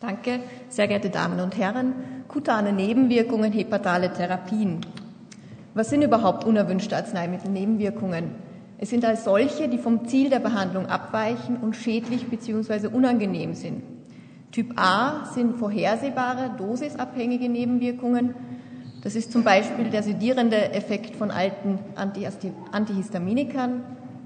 Danke, sehr geehrte Damen und Herren. Kutane Nebenwirkungen, hepatale Therapien. Was sind überhaupt unerwünschte Arzneimittelnebenwirkungen? Es sind als solche, die vom Ziel der Behandlung abweichen und schädlich bzw. unangenehm sind. Typ A sind vorhersehbare, dosisabhängige Nebenwirkungen. Das ist zum Beispiel der sedierende Effekt von alten Antihistaminikern.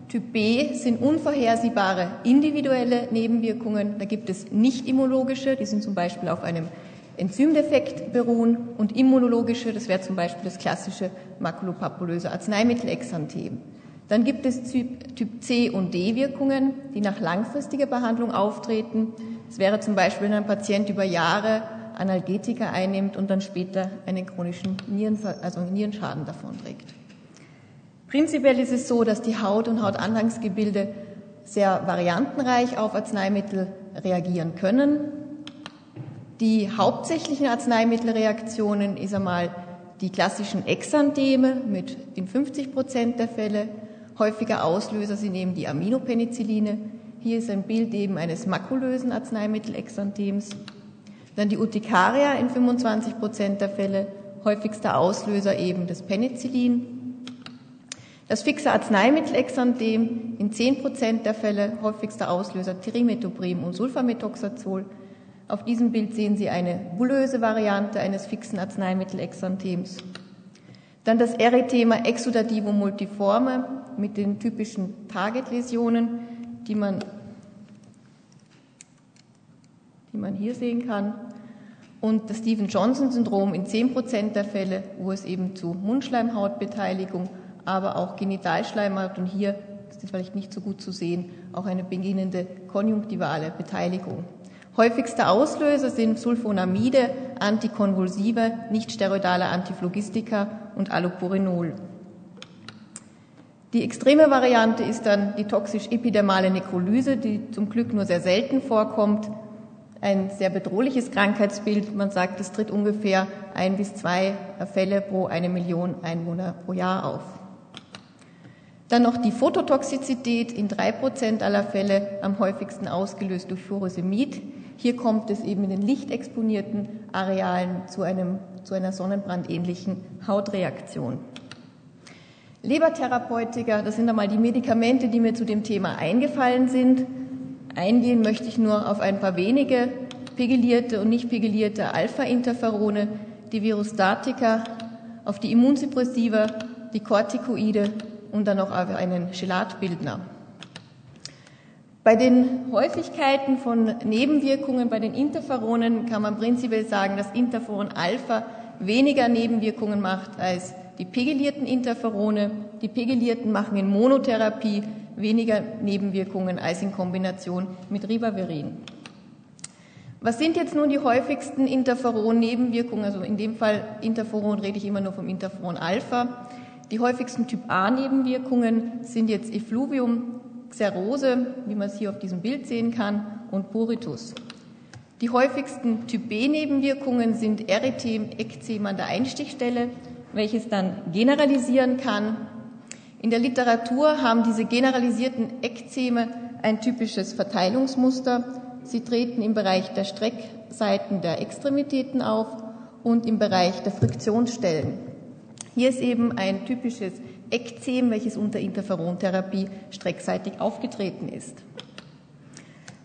Typ B sind unvorhersehbare individuelle Nebenwirkungen. Da gibt es nicht immunologische, die sind zum Beispiel auf einem Enzymdefekt beruhen und immunologische, das wäre zum Beispiel das klassische makulopapulöse Arzneimittelexanthem. Dann gibt es Typ, C und D Wirkungen, die nach langfristiger Behandlung auftreten. Es wäre zum Beispiel, wenn ein Patient über Jahre Analgetika einnimmt und dann später einen chronischen Nierenver also Nierenschaden davonträgt. Prinzipiell ist es so, dass die Haut und Hautanhangsgebilde sehr variantenreich auf Arzneimittel reagieren können. Die hauptsächlichen Arzneimittelreaktionen ist einmal die klassischen Exantheme mit in 50 Prozent der Fälle. Häufiger Auslöser sind eben die Aminopenicilline. Hier ist ein Bild eben eines makulösen Arzneimittelexanthems. Dann die Urtikaria in 25 Prozent der Fälle. Häufigster Auslöser eben das Penicillin. Das fixe Arzneimittelexanthem in 10 Prozent der Fälle, häufigster Auslöser Trimetoprim und Sulfamethoxazol. Auf diesem Bild sehen Sie eine bullöse Variante eines fixen Arzneimittelexanthems. Dann das Erythema exudativo multiforme mit den typischen Target-Läsionen, die man, die man hier sehen kann. Und das Stephen-Johnson-Syndrom in 10 Prozent der Fälle, wo es eben zu Mundschleimhautbeteiligung aber auch Genitalschleimhaut und hier ist vielleicht nicht so gut zu sehen, auch eine beginnende konjunktivale Beteiligung. Häufigste Auslöser sind Sulfonamide, Antikonvulsive, nicht steroidale Antiphlogistika und Allopurinol. Die extreme Variante ist dann die toxisch-epidermale Nekrolyse, die zum Glück nur sehr selten vorkommt. Ein sehr bedrohliches Krankheitsbild. Man sagt, es tritt ungefähr ein bis zwei Fälle pro eine Million Einwohner pro Jahr auf. Dann noch die Phototoxizität in drei Prozent aller Fälle, am häufigsten ausgelöst durch Furosemid. Hier kommt es eben in den lichtexponierten Arealen zu, einem, zu einer sonnenbrandähnlichen Hautreaktion. Lebertherapeutika, das sind einmal die Medikamente, die mir zu dem Thema eingefallen sind. Eingehen möchte ich nur auf ein paar wenige pegelierte und nicht pegelierte Alpha-Interferone, die Virustatika, auf die Immunsuppressiva, die Corticoide und dann noch einen Gelatbildner. Bei den Häufigkeiten von Nebenwirkungen bei den Interferonen kann man prinzipiell sagen, dass Interferon Alpha weniger Nebenwirkungen macht als die pegelierten Interferone. Die pegelierten machen in Monotherapie weniger Nebenwirkungen als in Kombination mit Ribavirin. Was sind jetzt nun die häufigsten Interferon-Nebenwirkungen? Also in dem Fall Interferon rede ich immer nur vom Interferon Alpha. Die häufigsten Typ A-Nebenwirkungen sind jetzt Effluvium, Xerose, wie man es hier auf diesem Bild sehen kann, und Puritus. Die häufigsten Typ B-Nebenwirkungen sind Erythem, Ekzem an der Einstichstelle, welches dann generalisieren kann. In der Literatur haben diese generalisierten Ekzeme ein typisches Verteilungsmuster. Sie treten im Bereich der Streckseiten der Extremitäten auf und im Bereich der Friktionsstellen. Hier ist eben ein typisches Ekzem, welches unter Interferontherapie streckseitig aufgetreten ist.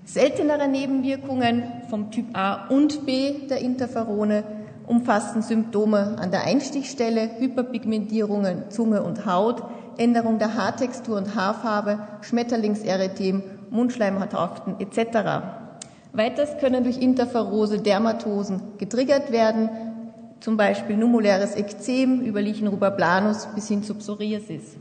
Seltenere Nebenwirkungen vom Typ A und B der Interferone umfassen Symptome an der Einstichstelle, Hyperpigmentierungen, Zunge und Haut, Änderung der Haartextur und Haarfarbe, Schmetterlingserythem, Mundschleimhauthaften etc. Weiters können durch Interferose Dermatosen getriggert werden, zum Beispiel numuläres Ekzem über Lichenruber bis hin zu Psoriasis.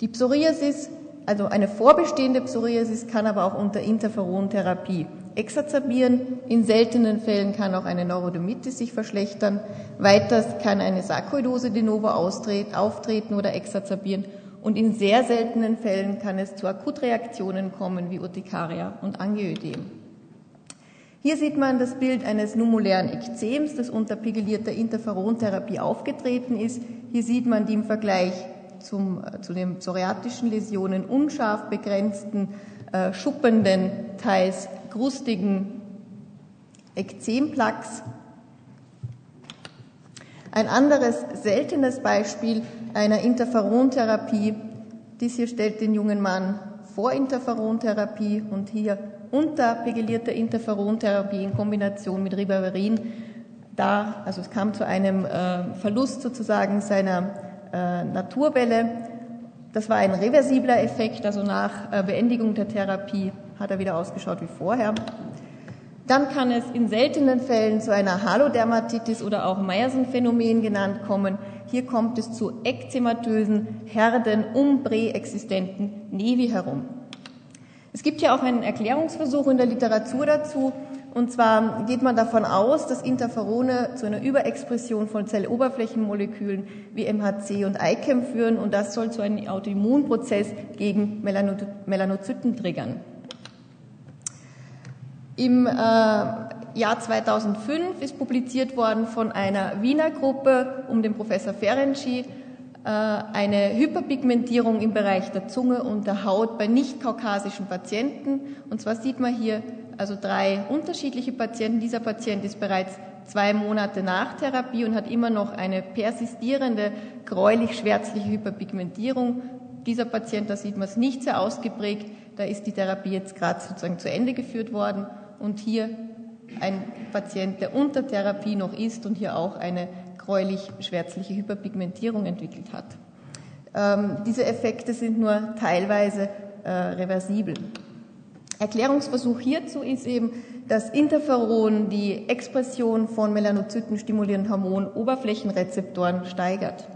Die Psoriasis, also eine vorbestehende Psoriasis, kann aber auch unter Interferontherapie exacerbieren. In seltenen Fällen kann auch eine Neurodermitis sich verschlechtern. Weiters kann eine Sarkoidose de novo auftreten oder exacerbieren. Und in sehr seltenen Fällen kann es zu Akutreaktionen kommen wie Urtikaria und Angioödem. Hier sieht man das Bild eines numulären Ekzems, das unter pigellierter Interferontherapie aufgetreten ist. Hier sieht man die im Vergleich zum, äh, zu den psoriatischen Läsionen unscharf begrenzten, äh, schuppenden, teils krustigen Ekzemplaques. Ein anderes seltenes Beispiel einer Interferontherapie. Dies hier stellt den jungen Mann vor Interferontherapie und hier unter pegellierter Interferontherapie in Kombination mit Ribavirin. Da, also es kam zu einem äh, Verlust sozusagen seiner äh, Naturwelle. Das war ein reversibler Effekt, also nach äh, Beendigung der Therapie hat er wieder ausgeschaut wie vorher. Dann kann es in seltenen Fällen zu einer Halodermatitis oder auch Meyerson-Phänomen genannt kommen. Hier kommt es zu ekzematösen Herden um präexistenten Nevi herum. Es gibt ja auch einen Erklärungsversuch in der Literatur dazu. Und zwar geht man davon aus, dass Interferone zu einer Überexpression von Zelloberflächenmolekülen wie MHC und ICAM führen und das soll zu einem Autoimmunprozess gegen Melanozyten triggern. Im äh, Jahr 2005 ist publiziert worden von einer Wiener Gruppe um den Professor Ferenczi eine Hyperpigmentierung im Bereich der Zunge und der Haut bei nicht-kaukasischen Patienten. Und zwar sieht man hier also drei unterschiedliche Patienten. Dieser Patient ist bereits zwei Monate nach Therapie und hat immer noch eine persistierende gräulich-schwärzliche Hyperpigmentierung. Dieser Patient, da sieht man es nicht sehr ausgeprägt, da ist die Therapie jetzt gerade sozusagen zu Ende geführt worden und hier ein Patient, der unter Therapie noch ist und hier auch eine gräulich-schwärzliche Hyperpigmentierung entwickelt hat. Ähm, diese Effekte sind nur teilweise äh, reversibel. Erklärungsversuch hierzu ist eben, dass Interferon die Expression von Melanozyten stimulierenden Hormon Oberflächenrezeptoren steigert.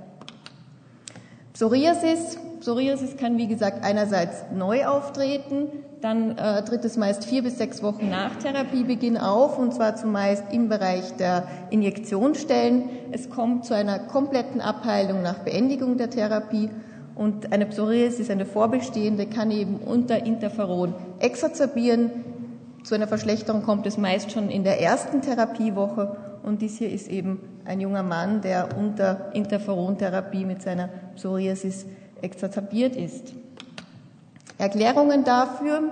Psoriasis. Psoriasis kann, wie gesagt, einerseits neu auftreten, dann äh, tritt es meist vier bis sechs Wochen nach Therapiebeginn auf, und zwar zumeist im Bereich der Injektionsstellen. Es kommt zu einer kompletten Abheilung nach Beendigung der Therapie und eine Psoriasis, eine vorbestehende, kann eben unter Interferon exacerbieren. Zu einer Verschlechterung kommt es meist schon in der ersten Therapiewoche und dies hier ist eben ein junger Mann, der unter Interferontherapie mit seiner Psoriasis exacerbiert ist. Erklärungen dafür,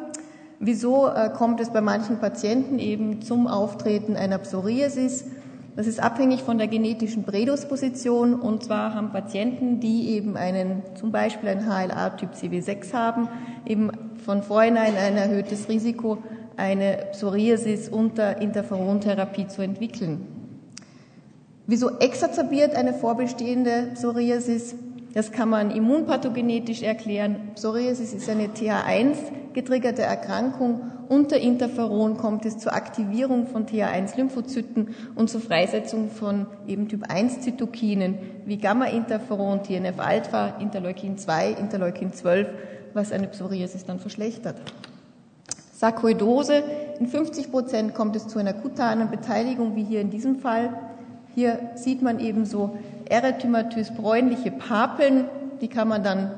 wieso äh, kommt es bei manchen Patienten eben zum Auftreten einer Psoriasis. Das ist abhängig von der genetischen Prädisposition und zwar haben Patienten, die eben einen, zum Beispiel ein HLA-Typ CW6 haben, eben von vornherein ein erhöhtes Risiko, eine Psoriasis unter Interferontherapie zu entwickeln. Wieso exacerbiert eine vorbestehende Psoriasis? Das kann man immunpathogenetisch erklären. Psoriasis ist eine TH1 getriggerte Erkrankung. Unter Interferon kommt es zur Aktivierung von TH1-Lymphozyten und zur Freisetzung von eben Typ 1 Zytokinen wie Gamma-Interferon, TNF-Alpha, Interleukin 2, Interleukin 12, was eine Psoriasis dann verschlechtert. Sarkoidose. In 50 Prozent kommt es zu einer kutanen Beteiligung, wie hier in diesem Fall. Hier sieht man eben so erythematös bräunliche Papeln, die kann man dann,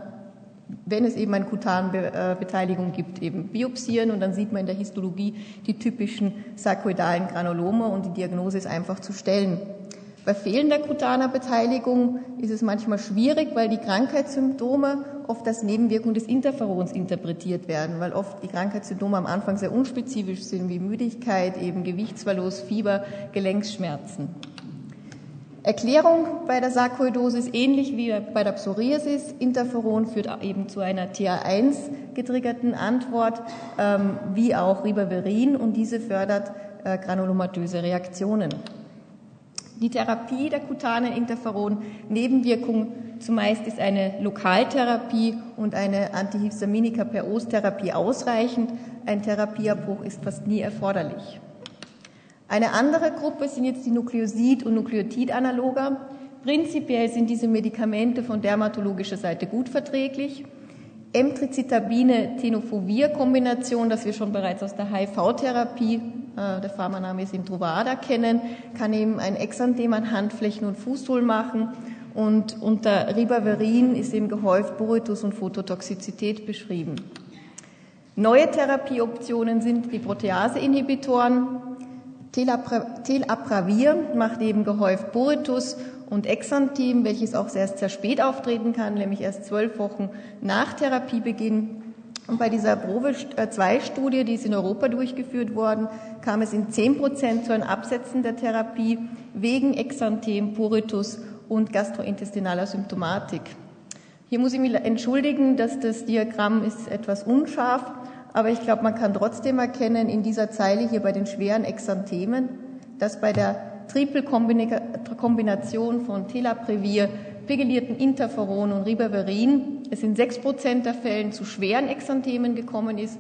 wenn es eben eine Kutanbeteiligung gibt, eben biopsieren und dann sieht man in der Histologie die typischen sarkoidalen Granulome und die Diagnose ist einfach zu stellen. Bei fehlender kutaner Beteiligung ist es manchmal schwierig, weil die Krankheitssymptome oft als Nebenwirkung des Interferons interpretiert werden, weil oft die Krankheitssymptome am Anfang sehr unspezifisch sind, wie Müdigkeit, eben Gewichtsverlust, Fieber, Gelenksschmerzen. Erklärung bei der Sarkoidose ist ähnlich wie bei der Psoriasis. Interferon führt eben zu einer TH1 getriggerten Antwort, ähm, wie auch Ribavirin, und diese fördert äh, granulomatöse Reaktionen. Die Therapie der kutanen Interferon-Nebenwirkung zumeist ist eine Lokaltherapie und eine Antihistaminika per Ostherapie ausreichend. Ein Therapieabbruch ist fast nie erforderlich. Eine andere Gruppe sind jetzt die Nukleosid- und Nukleotid-Analoga. Prinzipiell sind diese Medikamente von dermatologischer Seite gut verträglich. Emtricitabine-Tenofovir-Kombination, das wir schon bereits aus der HIV-Therapie, äh, der Pharmaname ist Introvada, kennen, kann eben ein Exanthem an Handflächen und Fußsohlen machen. Und unter Ribavirin ist eben gehäuft Buritus und Phototoxizität beschrieben. Neue Therapieoptionen sind die Protease-Inhibitoren, Telapravir macht eben gehäuft Boritus und Exanthem, welches auch erst sehr spät auftreten kann, nämlich erst zwölf Wochen nach Therapiebeginn. Und bei dieser Probe-2-Studie, äh, die ist in Europa durchgeführt worden, kam es in 10 Prozent zu einem Absetzen der Therapie wegen Exanthem, Puritus und gastrointestinaler Symptomatik. Hier muss ich mich entschuldigen, dass das Diagramm ist etwas unscharf, aber ich glaube, man kann trotzdem erkennen in dieser Zeile hier bei den schweren Exanthemen, dass bei der Triple-Kombination von Telaprevir, pegylierten Interferon und Ribavirin es in sechs Prozent der Fällen zu schweren Exanthemen gekommen ist.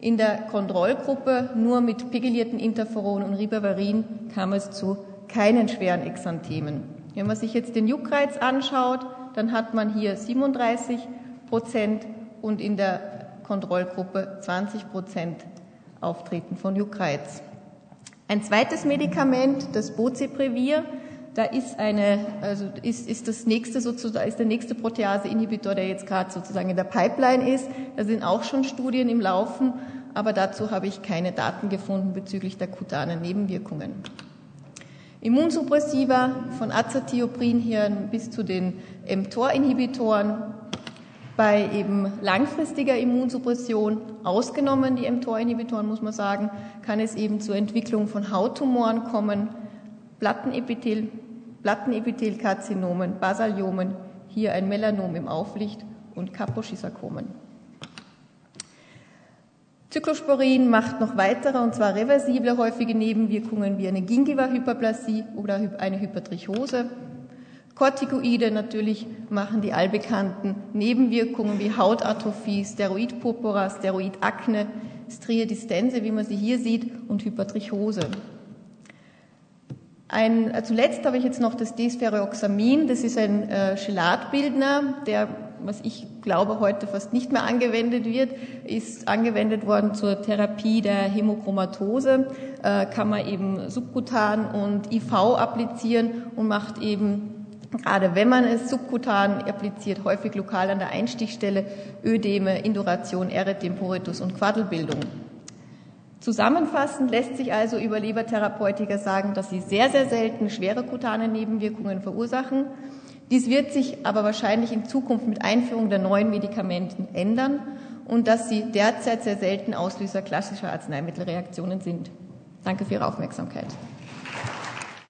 In der Kontrollgruppe nur mit pegylierten Interferon und Ribavirin kam es zu keinen schweren Exanthemen. Wenn man sich jetzt den Juckreiz anschaut, dann hat man hier 37 Prozent und in der Kontrollgruppe 20 Prozent Auftreten von Juckreiz. Ein zweites Medikament, das Boceprevir, da ist eine, also ist, ist das nächste sozusagen, ist der nächste Protease-Inhibitor, der jetzt gerade sozusagen in der Pipeline ist. Da sind auch schon Studien im Laufen, aber dazu habe ich keine Daten gefunden bezüglich der kutanen Nebenwirkungen. Immunsuppressiva von Azathioprin hier bis zu den mTOR-Inhibitoren bei eben langfristiger Immunsuppression, ausgenommen die mTOR-Inhibitoren, muss man sagen, kann es eben zur Entwicklung von Hauttumoren kommen, Plattenepithel, Plattenepithelkarzinomen, Basaliomen, hier ein Melanom im Auflicht und Kaposchisarkomen. Cyclosporin macht noch weitere, und zwar reversible häufige Nebenwirkungen wie eine Gingiva-Hyperplasie oder eine Hypertrichose. Corticoide natürlich machen die allbekannten Nebenwirkungen wie Hautatrophie, Steroidpurpura, Steroidakne, Striadistense, wie man sie hier sieht, und Hypertrichose. Ein, äh, zuletzt habe ich jetzt noch das Desferoxamin. Das ist ein äh, Chelatbildner, der, was ich glaube, heute fast nicht mehr angewendet wird, ist angewendet worden zur Therapie der Hämochromatose. Äh, kann man eben subkutan und IV applizieren und macht eben gerade wenn man es subkutan appliziert, häufig lokal an der Einstichstelle, Ödeme, Induration, Erythem, Poritus und Quadelbildung. Zusammenfassend lässt sich also über Lebertherapeutiker sagen, dass sie sehr, sehr selten schwere kutane Nebenwirkungen verursachen. Dies wird sich aber wahrscheinlich in Zukunft mit Einführung der neuen Medikamenten ändern und dass sie derzeit sehr selten Auslöser klassischer Arzneimittelreaktionen sind. Danke für Ihre Aufmerksamkeit.